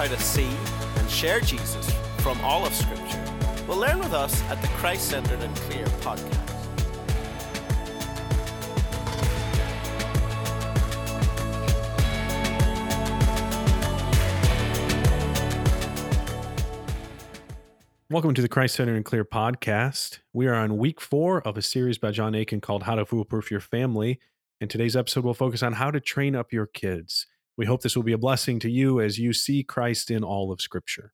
how to see and share Jesus from all of Scripture, well, learn with us at the Christ Centered and Clear podcast. Welcome to the Christ Centered and Clear podcast. We are on week four of a series by Jon Akin called How to Foolproof Your Family. And today's episode will focus on how to train up your kids. We hope this will be a blessing to you as you see Christ in all of Scripture.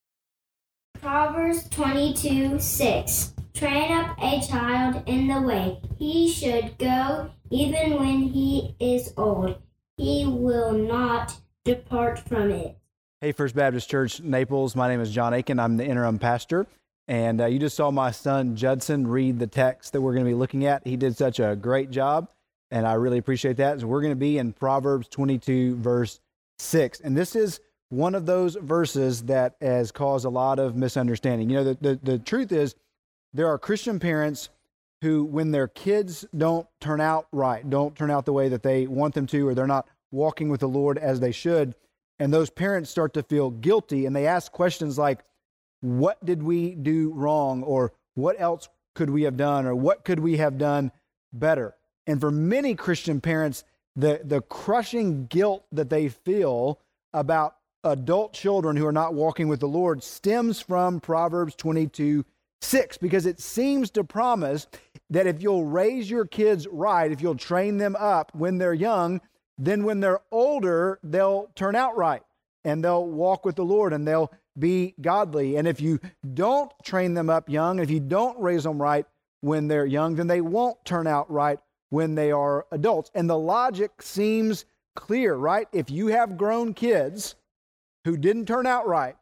Proverbs 22 6. Train up a child in the way he should go, even when he is old. He will not depart from it. Hey, First Baptist Church Naples. My name is Jon Akin. I'm the interim pastor. And uh, you just saw my son Judson read the text that we're going to be looking at. He did such a great job, and I really appreciate that. So we're going to be in Proverbs 22, verse 6. And this is one of those verses that has caused a lot of misunderstanding. You know, the, the, the truth is, there are Christian parents who, when their kids don't turn out right, don't turn out the way that they want them to, or they're not walking with the Lord as they should, and those parents start to feel guilty and they ask questions like, what did we do wrong or what else could we have done or what could we have done better and for many christian parents the, the crushing guilt that they feel about adult children who are not walking with the lord stems from proverbs 22 6 because it seems to promise that if you'll raise your kids right if you'll train them up when they're young then when they're older they'll turn out right and they'll walk with the lord and they'll be godly. And if you don't train them up young, if you don't raise them right when they're young, then they won't turn out right when they are adults. And the logic seems clear, right? If you have grown kids who didn't turn out right,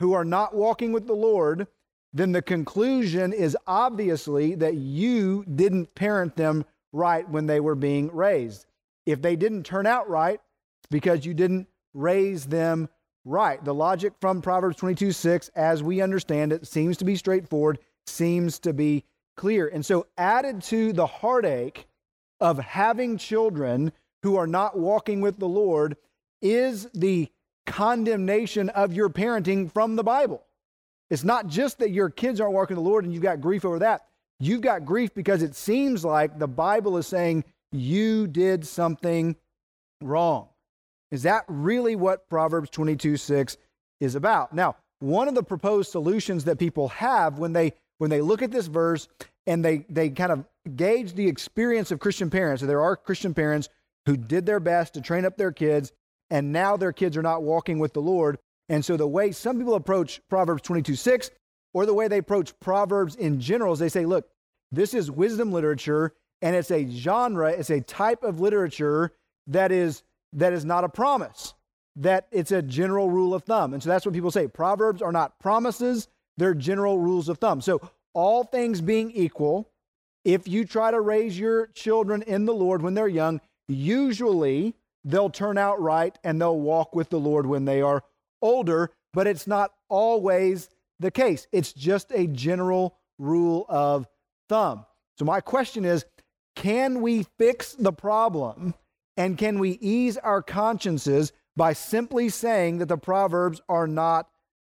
who are not walking with the Lord, then the conclusion is obviously that you didn't parent them right when they were being raised. If they didn't turn out right, it's because you didn't raise them right. The logic from Proverbs 22 6, as we understand it, seems to be straightforward, seems to be clear. And so, added to the heartache of having children who are not walking with the Lord is the condemnation of your parenting from the Bible. It's not just that your kids aren't walking the Lord and you've got grief over that. You've got grief because it seems like the Bible is saying you did something wrong. Is that really what Proverbs 22 6 is about? Now, one of the proposed solutions that people have when they when they look at this verse and they they kind of gauge the experience of Christian parents. So there are Christian parents who did their best to train up their kids, and now their kids are not walking with the Lord. And so the way some people approach Proverbs 22 6, or the way they approach Proverbs in general, is they say, look, this is wisdom literature, and it's a genre, it's a type of literature that is that is not a promise, that it's a general rule of thumb. And so that's what people say. Proverbs are not promises, they're general rules of thumb. So, all things being equal, if you try to raise your children in the Lord when they're young, usually they'll turn out right and they'll walk with the Lord when they are older, but it's not always the case. It's just a general rule of thumb. So, my question is can we fix the problem and can we ease our consciences by simply saying that the Proverbs are not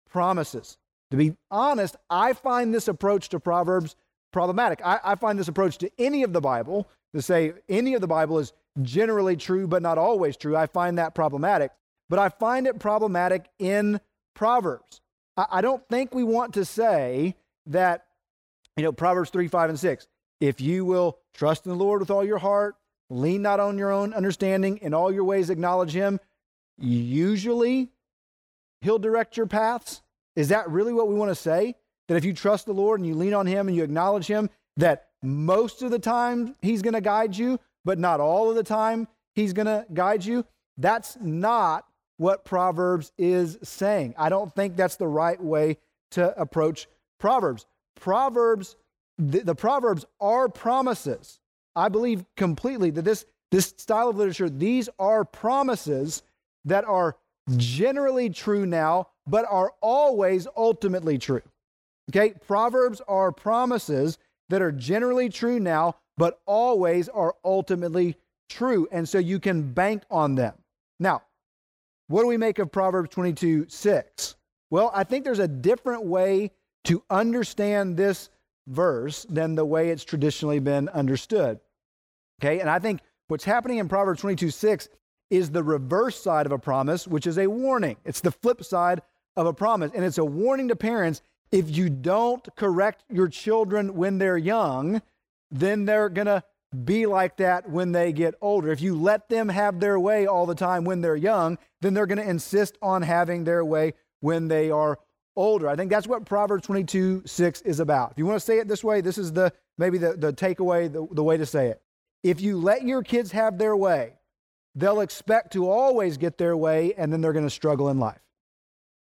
promises? To be honest, I find this approach to Proverbs problematic. I, I, find this approach to any of the Bible, to say any of the Bible is generally true but not always true, I find that problematic. But I find it problematic in Proverbs. I, I don't think we want to say that, you know, Proverbs 3, 5, and 6. If you will trust in the Lord with all your heart, Lean not on your own understanding. In all your ways, acknowledge Him. Usually, He'll direct your paths. Is that really what we want to say? That if you trust the Lord and you lean on Him and you acknowledge Him, that most of the time He's going to guide you, but not all of the time He's going to guide you? That's not what Proverbs is saying. I don't think that's the right way to approach Proverbs. Proverbs, the, the Proverbs are promises. I believe completely that this, this style of literature, these are promises that are generally true now, but are always ultimately true. Okay? Proverbs are promises that are generally true now, but always are ultimately true. And so you can bank on them. Now, what do we make of Proverbs 22 6? Well, I think there's a different way to understand this verse than the way it's traditionally been understood. Okay, and I think what's happening in Proverbs 22 6 is the reverse side of a promise, which is a warning. It's the flip side of a promise. And it's a warning to parents if you don't correct your children when they're young, then they're going to be like that when they get older. If you let them have their way all the time when they're young, then they're going to insist on having their way when they are older. I think that's what Proverbs 22 6 is about. If you want to say it this way, this is the maybe the, the takeaway, the, the way to say it. If you let your kids have their way, they'll expect to always get their way, and then they're going to struggle in life.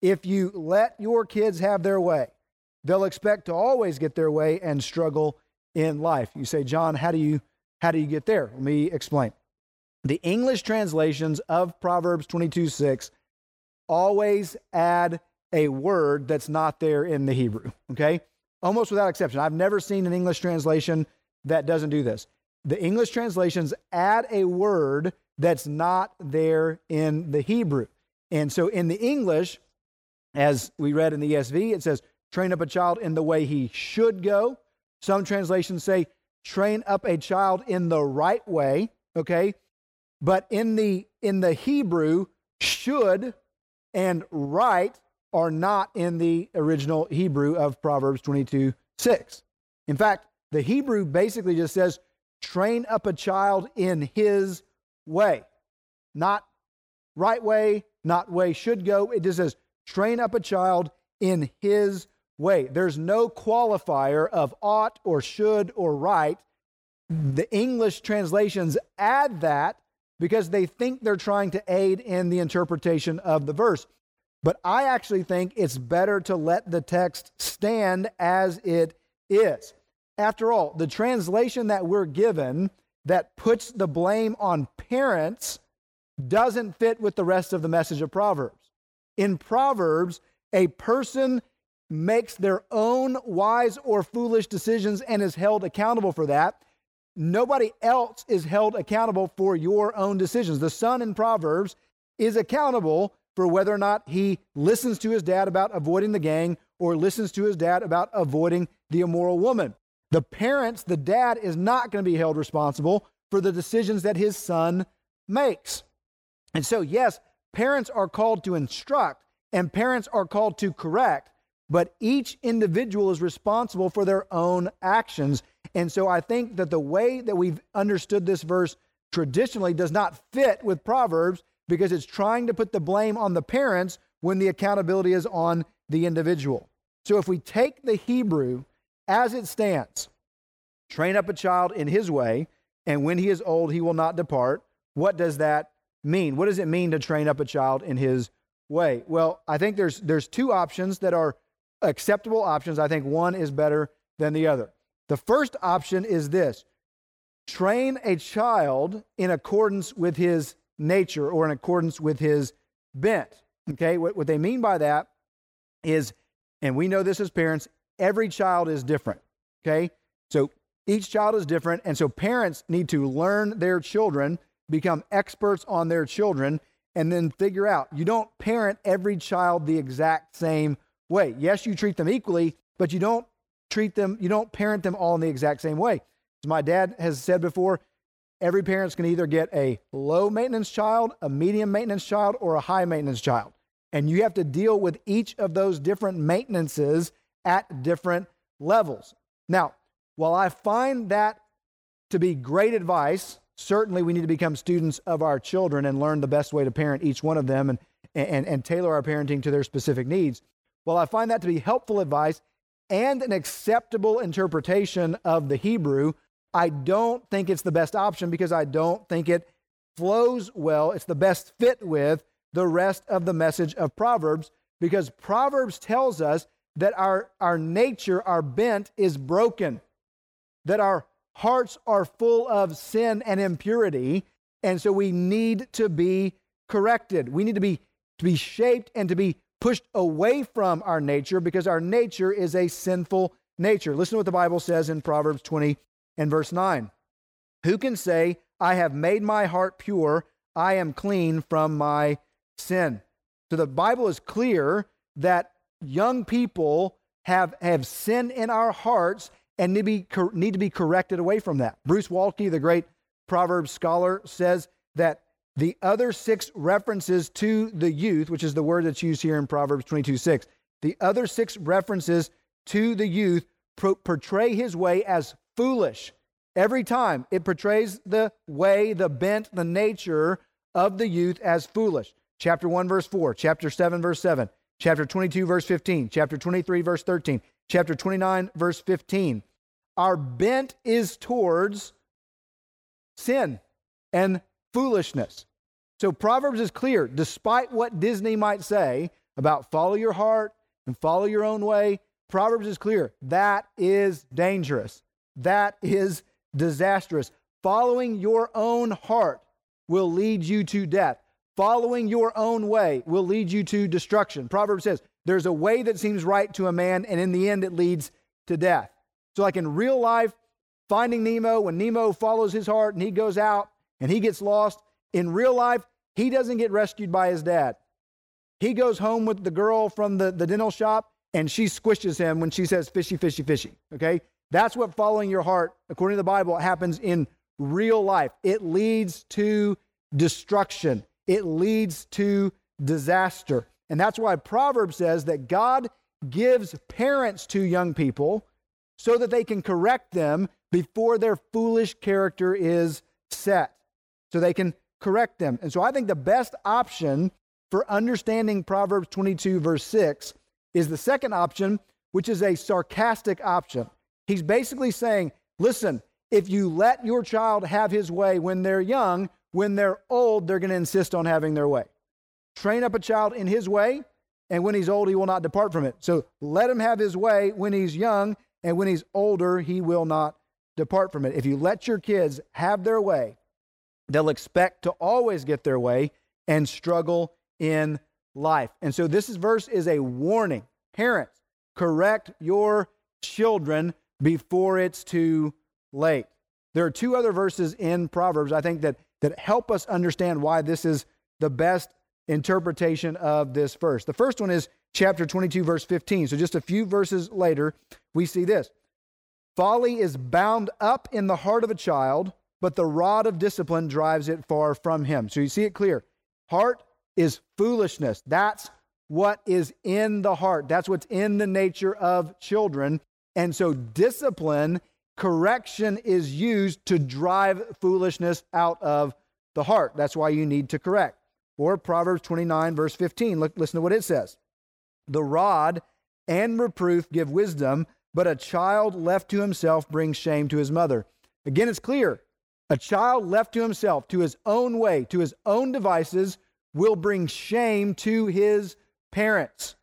If you let your kids have their way, they'll expect to always get their way and struggle in life. You say, Jon, how do you how do you get there? Let me explain. The English translations of Proverbs 22 6 always add a word that's not there in the Hebrew, okay? Almost without exception. I've never seen an English translation that doesn't do this. The English translations add a word that's not there in the Hebrew. And so in the English, as we read in the ESV, it says, train up a child in the way he should go. Some translations say, train up a child in the right way, okay? But in the in the Hebrew, should and right are not in the original Hebrew of Proverbs 22 6. In fact, the Hebrew basically just says, train up a child in his way. Not right way, not way should go. It just says, train up a child in his way. There's no qualifier of ought or should or right. The English translations add that because they think they're trying to aid in the interpretation of the verse. But I actually think it's better to let the text stand as it is. After all, the translation that we're given that puts the blame on parents doesn't fit with the rest of the message of Proverbs. In Proverbs, a person makes their own wise or foolish decisions and is held accountable for that. Nobody else is held accountable for your own decisions. The son in Proverbs is accountable for whether or not he listens to his dad about avoiding the gang or listens to his dad about avoiding the immoral woman. The parents, the dad, is not going to be held responsible for the decisions that his son makes. And so, yes, parents are called to instruct and parents are called to correct, but each individual is responsible for their own actions. And so I think that the way that we've understood this verse traditionally does not fit with Proverbs because it's trying to put the blame on the parents when the accountability is on the individual. So if we take the Hebrew as it stands, train up a child in his way, and when he is old, he will not depart. What does that mean? What does it mean to train up a child in his way? Well, I think there's there's two options that are acceptable options. I think one is better than the other. The first option is this train a child in accordance with his nature or in accordance with his bent. Okay, what, what they mean by that is, and we know this as parents, every child is different. Okay, so each child is different. And so parents need to learn their children, become experts on their children, and then figure out you don't parent every child the exact same way. Yes, you treat them equally, but you don't treat them, you don't parent them all in the exact same way. As my dad has said before, every parent's going to either get a low maintenance child, a medium maintenance child, or a high maintenance child. And you have to deal with each of those different maintenances at different levels. Now, while I find that to be great advice, certainly we need to become students of our children and learn the best way to parent each one of them and, and, and tailor our parenting to their specific needs. Well, I find that to be helpful advice and an acceptable interpretation of the Hebrew, I don't think it's the best option because I don't think it flows well. It's the best fit with the rest of the message of Proverbs because Proverbs tells us that our, our nature, our bent is broken that our hearts are full of sin and impurity, and so we need to be corrected. We need to be to be shaped and to be pushed away from our nature because our nature is a sinful nature. Listen to what the Bible says in Proverbs 20 and verse 9. Who can say, I have made my heart pure, I am clean from my sin. So the Bible is clear that young people have, have sin in our hearts and need to, be, need to be corrected away from that. Bruce Waltke, the great Proverbs scholar, says that the other six references to the youth, which is the word that's used here in Proverbs 22 6, the other six references to the youth pro- portray his way as foolish. Every time it portrays the way, the bent, the nature of the youth as foolish. Chapter 1, verse 4, chapter 7, verse 7, chapter 22, verse 15, chapter 23, verse 13, chapter 29, verse 15. Our bent is towards sin and foolishness. So Proverbs is clear, despite what Disney might say about follow your heart and follow your own way, Proverbs is clear. That is dangerous. That is disastrous. Following your own heart will lead you to death. Following your own way will lead you to destruction. Proverbs says, There's a way that seems right to a man, and in the end, it leads to death. So, like in real life, finding Nemo, when Nemo follows his heart and he goes out and he gets lost, in real life, he doesn't get rescued by his dad. He goes home with the girl from the, the dental shop and she squishes him when she says fishy, fishy, fishy. Okay? That's what following your heart, according to the Bible, happens in real life. It leads to destruction, it leads to disaster. And that's why Proverbs says that God gives parents to young people so that they can correct them before their foolish character is set, so they can correct them. And so I think the best option for understanding Proverbs 22, verse 6, is the second option, which is a sarcastic option. He's basically saying, listen, if you let your child have his way when they're young, when they're old, they're going to insist on having their way. Train up a child in his way, and when he's old, he will not depart from it. So let him have his way when he's young, and when he's older, he will not depart from it. If you let your kids have their way, they'll expect to always get their way and struggle in life. And so this verse is a warning. Parents, correct your children before it's too late. There are two other verses in Proverbs, I think, that, that help us understand why this is the best interpretation of this verse. The first one is chapter 22, verse 15. So just a few verses later, we see this Folly is bound up in the heart of a child, but the rod of discipline drives it far from him. So you see it clear. Heart is foolishness. That's what is in the heart. That's what's in the nature of children. And so, discipline, correction is used to drive foolishness out of the heart. That's why you need to correct. Or Proverbs 29, verse 15. Look, listen to what it says The rod and reproof give wisdom, but a child left to himself brings shame to his mother. Again, it's clear. A child left to himself, to his own way, to his own devices, will bring shame to his parents.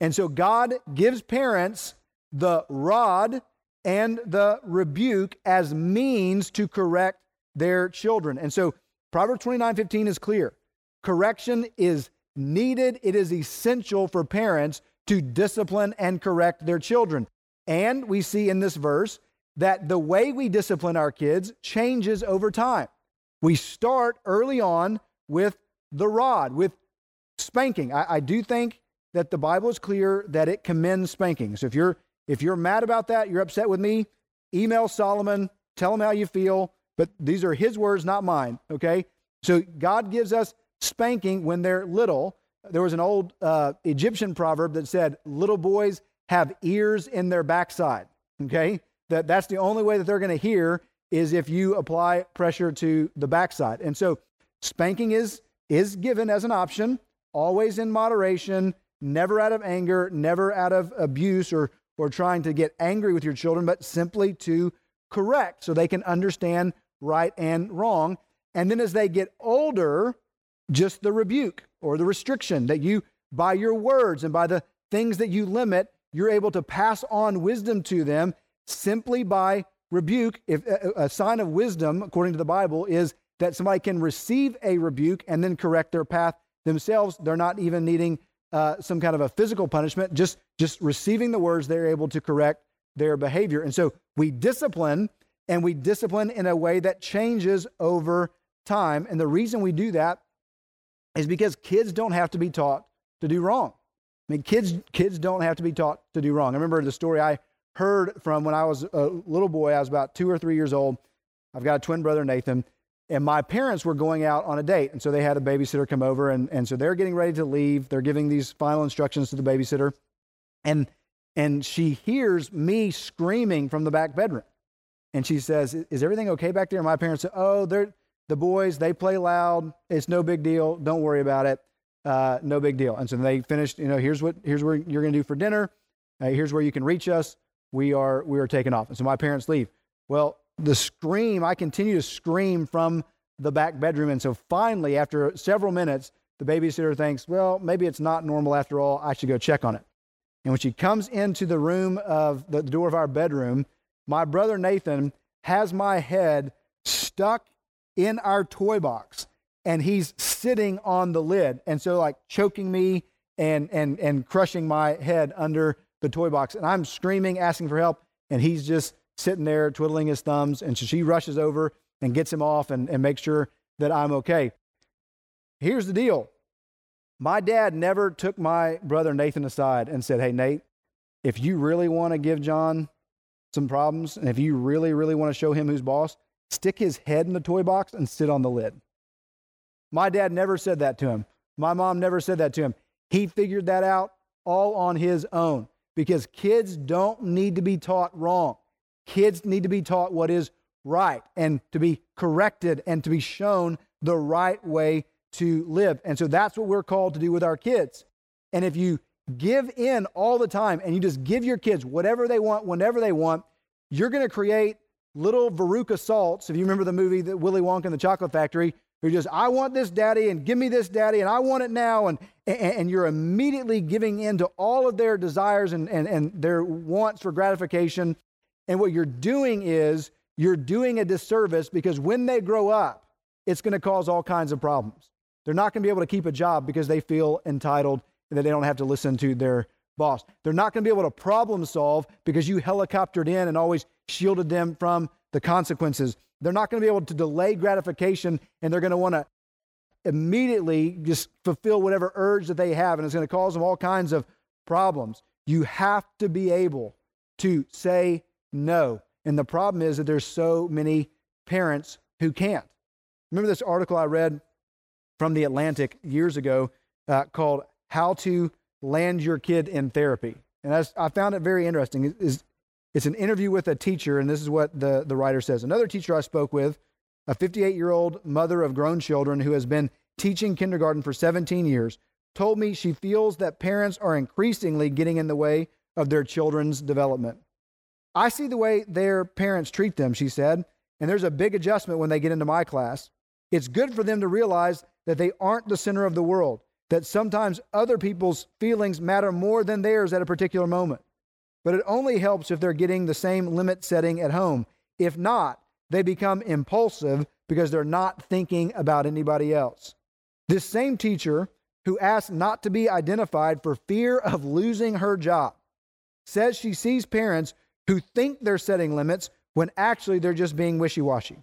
And so God gives parents the rod and the rebuke as means to correct their children. And so Proverbs 29 15 is clear. Correction is needed, it is essential for parents to discipline and correct their children. And we see in this verse that the way we discipline our kids changes over time. We start early on with the rod, with spanking. I, I do think that the Bible is clear that it commends spanking. So if you're if you're mad about that, you're upset with me, email Solomon, tell him how you feel. But these are his words, not mine. Okay. So God gives us spanking when they're little. There was an old uh, Egyptian proverb that said, "Little boys have ears in their backside." Okay, that that's the only way that they're going to hear is if you apply pressure to the backside. And so, spanking is is given as an option, always in moderation, never out of anger, never out of abuse or, or trying to get angry with your children, but simply to correct so they can understand right and wrong. And then as they get older, just the rebuke or the restriction that you, by your words and by the things that you limit, you're able to pass on wisdom to them simply by rebuke. If a sign of wisdom, according to the Bible, is that somebody can receive a rebuke and then correct their path themselves. They're not even needing uh, some kind of a physical punishment, just, just receiving the words, they're able to correct their behavior. And so we discipline and we discipline in a way that changes over time. And the reason we do that is because kids don't have to be taught to do wrong. I mean, kids, kids don't have to be taught to do wrong. I remember the story I heard from when I was a little boy. I was about two or three years old. I've got a twin brother, Nathan, and my parents were going out on a date. And so they had a babysitter come over. And, and so they're getting ready to leave. They're giving these final instructions to the babysitter. And, and she hears me screaming from the back bedroom. And she says, Is everything okay back there? And my parents say, Oh, they're, the boys, they play loud. It's no big deal. Don't worry about it. Uh, no big deal. And so they finished, you know, here's what, here's what you're going to do for dinner. Uh, here's where you can reach us. We are, we are taking off. And so my parents leave. Well, the scream, I continue to scream from the back bedroom. And so finally, after several minutes, the babysitter thinks, well, maybe it's not normal after all. I should go check on it. And when she comes into the room of the door of our bedroom, my brother Nathan has my head stuck in our toy box and he's sitting on the lid. And so, like, choking me and, and, and crushing my head under the toy box. And I'm screaming, asking for help. And he's just sitting there twiddling his thumbs. And so she rushes over and gets him off and, and makes sure that I'm okay. Here's the deal my dad never took my brother Nathan aside and said, Hey, Nate, if you really want to give Jon some problems, and if you really, really want to show him who's boss, stick his head in the toy box and sit on the lid. My dad never said that to him. My mom never said that to him. He figured that out all on his own because kids don't need to be taught wrong. Kids need to be taught what is right and to be corrected and to be shown the right way to live. And so that's what we're called to do with our kids. And if you give in all the time and you just give your kids whatever they want, whenever they want, you're going to create little Veruca Salts. If you remember the movie that Willy Wonka and the Chocolate Factory, who just, I want this daddy and give me this daddy and I want it now. And, and, and you're immediately giving in to all of their desires and, and, and their wants for gratification and what you're doing is you're doing a disservice because when they grow up, it's going to cause all kinds of problems. They're not going to be able to keep a job because they feel entitled and that they don't have to listen to their boss. They're not going to be able to problem solve because you helicoptered in and always shielded them from the consequences. They're not going to be able to delay gratification and they're going to want to immediately just fulfill whatever urge that they have and it's going to cause them all kinds of problems. You have to be able to say no. And the problem is that there's so many parents who can't. Remember this article I read from The Atlantic years ago uh, called How to Land Your Kid in Therapy? And I, I found it very interesting. Is, it's an interview with a teacher, and this is what the, the writer says. Another teacher I spoke with, a 58 year old mother of grown children who has been teaching kindergarten for 17 years, told me she feels that parents are increasingly getting in the way of their children's development. I see the way their parents treat them, she said, and there's a big adjustment when they get into my class. It's good for them to realize that they aren't the center of the world, that sometimes other people's feelings matter more than theirs at a particular moment. But it only helps if they're getting the same limit setting at home. If not, they become impulsive because they're not thinking about anybody else. This same teacher, who asked not to be identified for fear of losing her job, says she sees parents who think they're setting limits when actually they're just being wishy washy.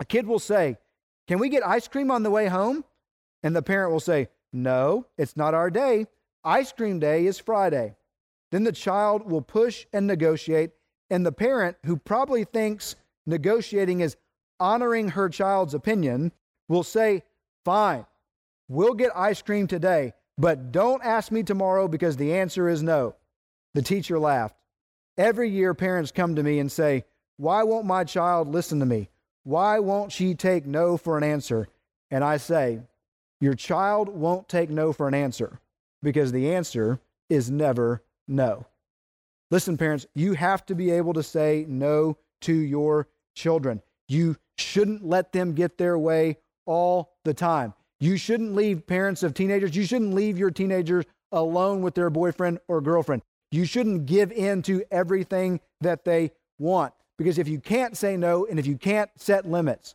A kid will say, Can we get ice cream on the way home? And the parent will say, No, it's not our day. Ice cream day is Friday. Then the child will push and negotiate, and the parent, who probably thinks negotiating is honoring her child's opinion, will say, Fine, we'll get ice cream today, but don't ask me tomorrow because the answer is no. The teacher laughed. Every year, parents come to me and say, Why won't my child listen to me? Why won't she take no for an answer? And I say, Your child won't take no for an answer because the answer is never no. Listen, parents, you have to be able to say no to your children. You shouldn't let them get their way all the time. You shouldn't leave parents of teenagers, you shouldn't leave your teenagers alone with their boyfriend or girlfriend. You shouldn't give in to everything that they want. Because if you can't say no and if you can't set limits,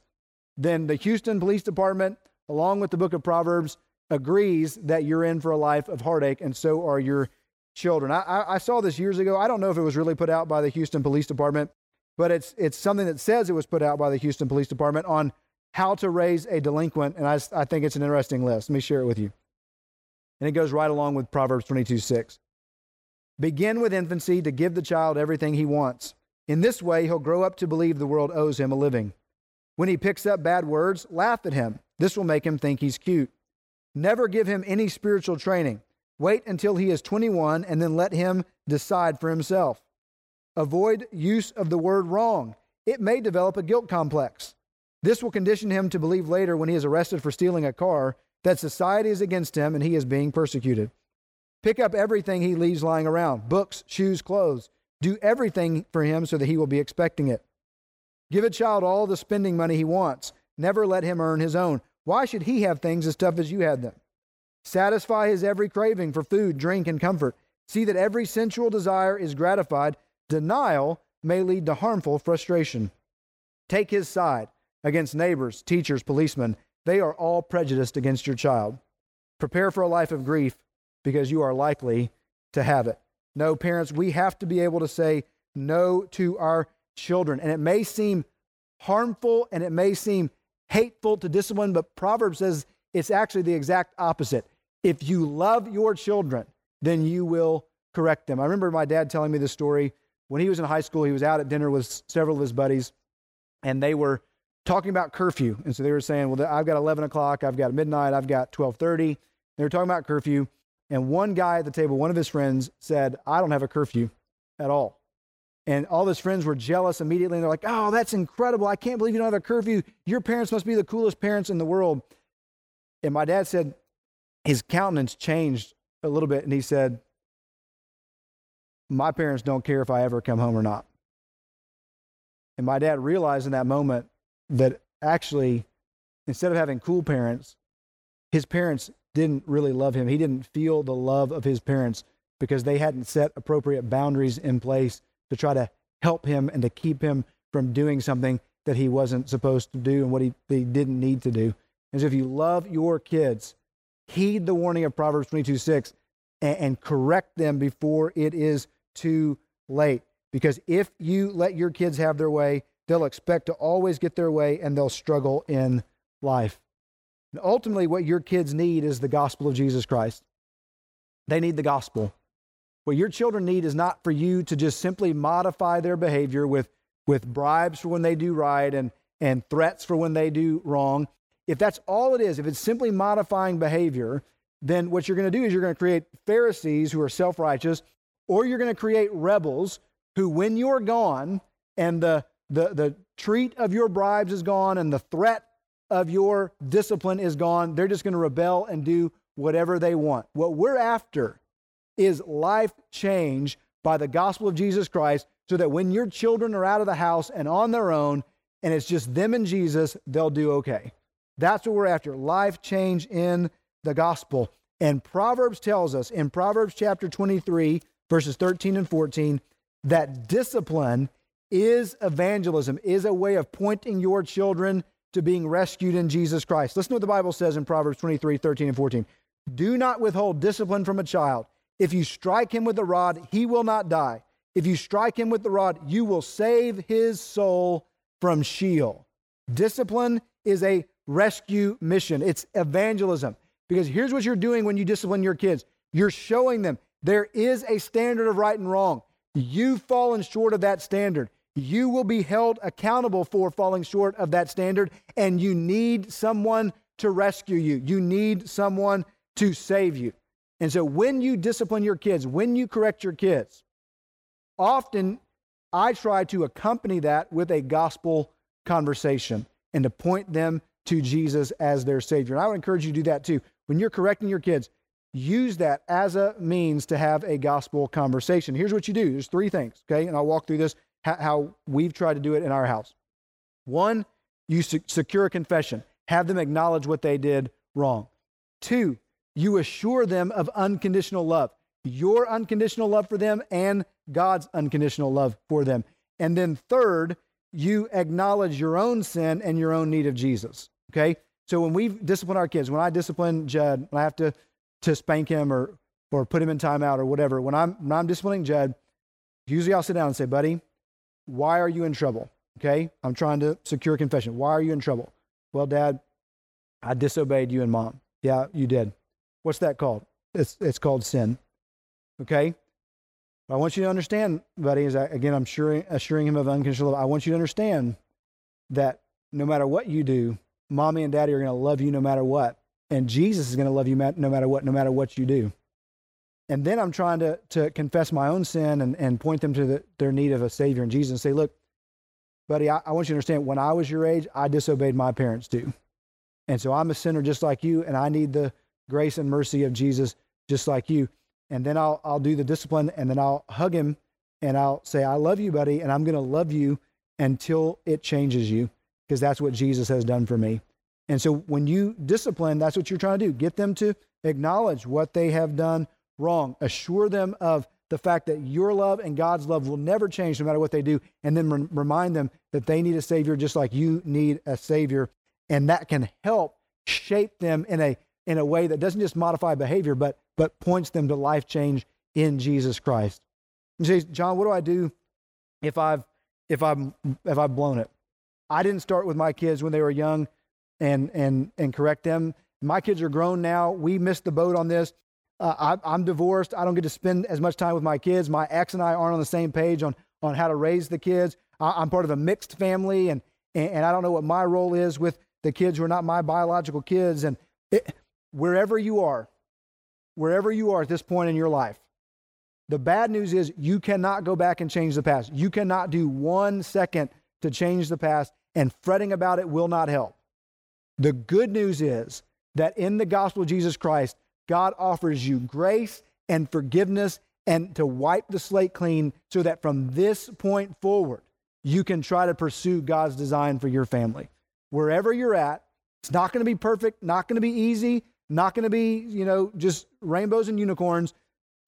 then the Houston Police Department, along with the book of Proverbs, agrees that you're in for a life of heartache, and so are your children. I, I, saw this years ago. I don't know if it was really put out by the Houston Police Department, but it's, it's something that says it was put out by the Houston Police Department on how to raise a delinquent, and I, I think it's an interesting list. Let me share it with you. And it goes right along with Proverbs 22 6. Begin with infancy to give the child everything he wants. In this way, he'll grow up to believe the world owes him a living. When he picks up bad words, laugh at him. This will make him think he's cute. Never give him any spiritual training. Wait until he is 21 and then let him decide for himself. Avoid use of the word wrong. It may develop a guilt complex. This will condition him to believe later when he is arrested for stealing a car that society is against him and he is being persecuted. Pick up everything he leaves lying around books, shoes, clothes. Do everything for him so that he will be expecting it. Give a child all the spending money he wants. Never let him earn his own. Why should he have things as tough as you had them? Satisfy his every craving for food, drink, and comfort. See that every sensual desire is gratified. Denial may lead to harmful frustration. Take his side against neighbors, teachers, policemen. They are all prejudiced against your child. Prepare for a life of grief because you are likely to have it. No, parents, we have to be able to say no to our children. And it may seem harmful and it may seem hateful to discipline, but Proverbs says it's actually the exact opposite. If you love your children, then you will correct them. I remember my dad telling me this story when he was in high school. He was out at dinner with several of his buddies, and they were talking about curfew. And so they were saying, "Well, I've got 11 o'clock, I've got midnight, I've got 12:30." They were talking about curfew, and one guy at the table, one of his friends, said, "I don't have a curfew at all." And all his friends were jealous immediately. And they're like, oh, that's incredible. I can't believe you don't have a curfew. Your parents must be the coolest parents in the world. And my dad said, his countenance changed a little bit. And he said, my parents don't care if I ever come home or not. And my dad realized in that moment that actually, instead of having cool parents, his parents didn't really love him. He didn't feel the love of his parents because they hadn't set appropriate boundaries in place to try to help him and to keep him from doing something that he wasn't supposed to do and what he, he didn't need to do. And so if you love your kids, heed the warning of Proverbs 22 6 and, and correct them before it is too late. Because if you let your kids have their way, they'll expect to always get their way and they'll struggle in life. And ultimately, what your kids need is the gospel of Jesus Christ. They need the gospel. What your children need is not for you to just simply modify their behavior with, with bribes for when they do right and, and threats for when they do wrong. If that's all it is, if it's simply modifying behavior, then what you're going to do is you're going to create Pharisees who are self righteous, or you're going to create rebels who, when you're gone and the, the, the treat of your bribes is gone and the threat of your discipline is gone, they're just going to rebel and do whatever they want. What we're after is life change by the gospel of Jesus Christ so that when your children are out of the house and on their own and it's just them and Jesus, they'll do okay. That's what we're after life change in the gospel. And Proverbs tells us in Proverbs chapter 23, verses 13 and 14, that discipline is evangelism, is a way of pointing your children to being rescued in Jesus Christ. Listen to what the Bible says in Proverbs 23, 13 and 14. Do not withhold discipline from a child if you strike him with the rod, he will not die. If you strike him with the rod, you will save his soul from Sheol. Discipline is a rescue mission, it's evangelism. Because here's what you're doing when you discipline your kids you're showing them there is a standard of right and wrong. You've fallen short of that standard. You will be held accountable for falling short of that standard, and you need someone to rescue you. You need someone to save you. And so when you discipline your kids, when you correct your kids, often I try to accompany that with a gospel conversation and to point them to Jesus as their Savior. And I would encourage you to do that too. When you're correcting your kids, use that as a means to have a gospel conversation. Here's what you do there's three things, okay? And I'll walk through this how we've tried to do it in our house. One, you secure a confession, have them acknowledge what they did wrong. Two, you assure them of unconditional love, your unconditional love for them and God's unconditional love for them. And then third, you acknowledge your own sin and your own need of Jesus. Okay? So when we discipline our kids, when I discipline Judd, I have to, to spank him or, or put him in timeout or whatever, when I'm, when I'm disciplining Judd, usually I'll sit down and say, buddy, why are you in trouble? Okay? I'm trying to secure confession. Why are you in trouble? Well, Dad, I disobeyed you and Mom. Yeah, you did. What's that called? It's, it's called sin. Okay? I want you to understand, buddy, as I, again, I'm assuring, assuring him of unconditional love. I want you to understand that no matter what you do, mommy and daddy are going to love you no matter what. And Jesus is going to love you no matter what, no matter what you do. And then I'm trying to, to confess my own sin and, and point them to the, their need of a Savior in Jesus and say, look, buddy, I, I want you to understand when I was your age, I disobeyed my parents too. And so I'm a sinner just like you, and I need the grace and mercy of Jesus just like you. And then I'll, I'll do the discipline, and then I'll hug him and I'll say, I love you, buddy, and I'm going to love you until it changes you because that's what Jesus has done for me. And so when you discipline, that's what you're trying to do. Get them to acknowledge what they have done wrong. Assure them of the fact that your love and God's love will never change no matter what they do. And then re- remind them that they need a Savior just like you need a Savior. And that can help shape them in a, in a way that doesn't just modify behavior, but, but points them to life change in Jesus Christ. You say, Jon, what do I do if I've, if I'm, if I've blown it? I didn't start with my kids when they were young and, and, and correct them. My kids are grown now. We missed the boat on this. Uh, I, am divorced. I don't get to spend as much time with my kids. My ex and I aren't on the same page on, on how to raise the kids. I, am part of a mixed family, and, and, and, I don't know what my role is with the kids who are not my biological kids. And it, wherever you are, wherever you are at this point in your life, the bad news is you cannot go back and change the past. You cannot do one second to change the past, and fretting about it will not help. The good news is that in the gospel of Jesus Christ, God offers you grace and forgiveness and to wipe the slate clean so that from this point forward, you can try to pursue God's design for your family. Wherever you're at, it's not going to be perfect, not going to be easy, not going to be, you know, just rainbows and unicorns.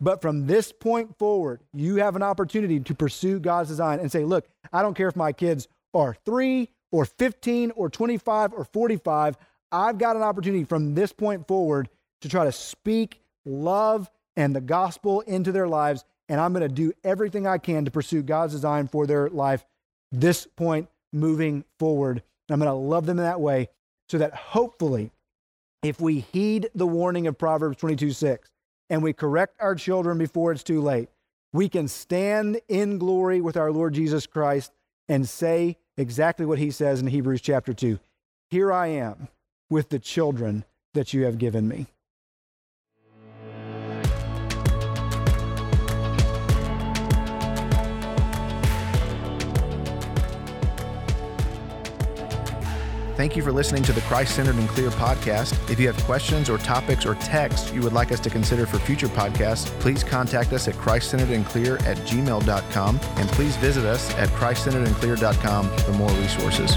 But from this point forward, you have an opportunity to pursue God's design and say, look, I don't care if my kids are three or 15 or 25 or 45. I've got an opportunity from this point forward to try to speak love and the gospel into their lives. And I'm going to do everything I can to pursue God's design for their life, this point moving forward. I'm going to love them in that way so that hopefully, if we heed the warning of Proverbs 22 6 and we correct our children before it's too late, we can stand in glory with our Lord Jesus Christ and say exactly what he says in Hebrews chapter 2 Here I am with the children that you have given me. Thank you for listening to the Christ Centered and Clear podcast. If you have questions or topics or texts you would like us to consider for future podcasts, please contact us at christcenteredandclear at gmail.com and please visit us at christcenteredandclear.com for more resources.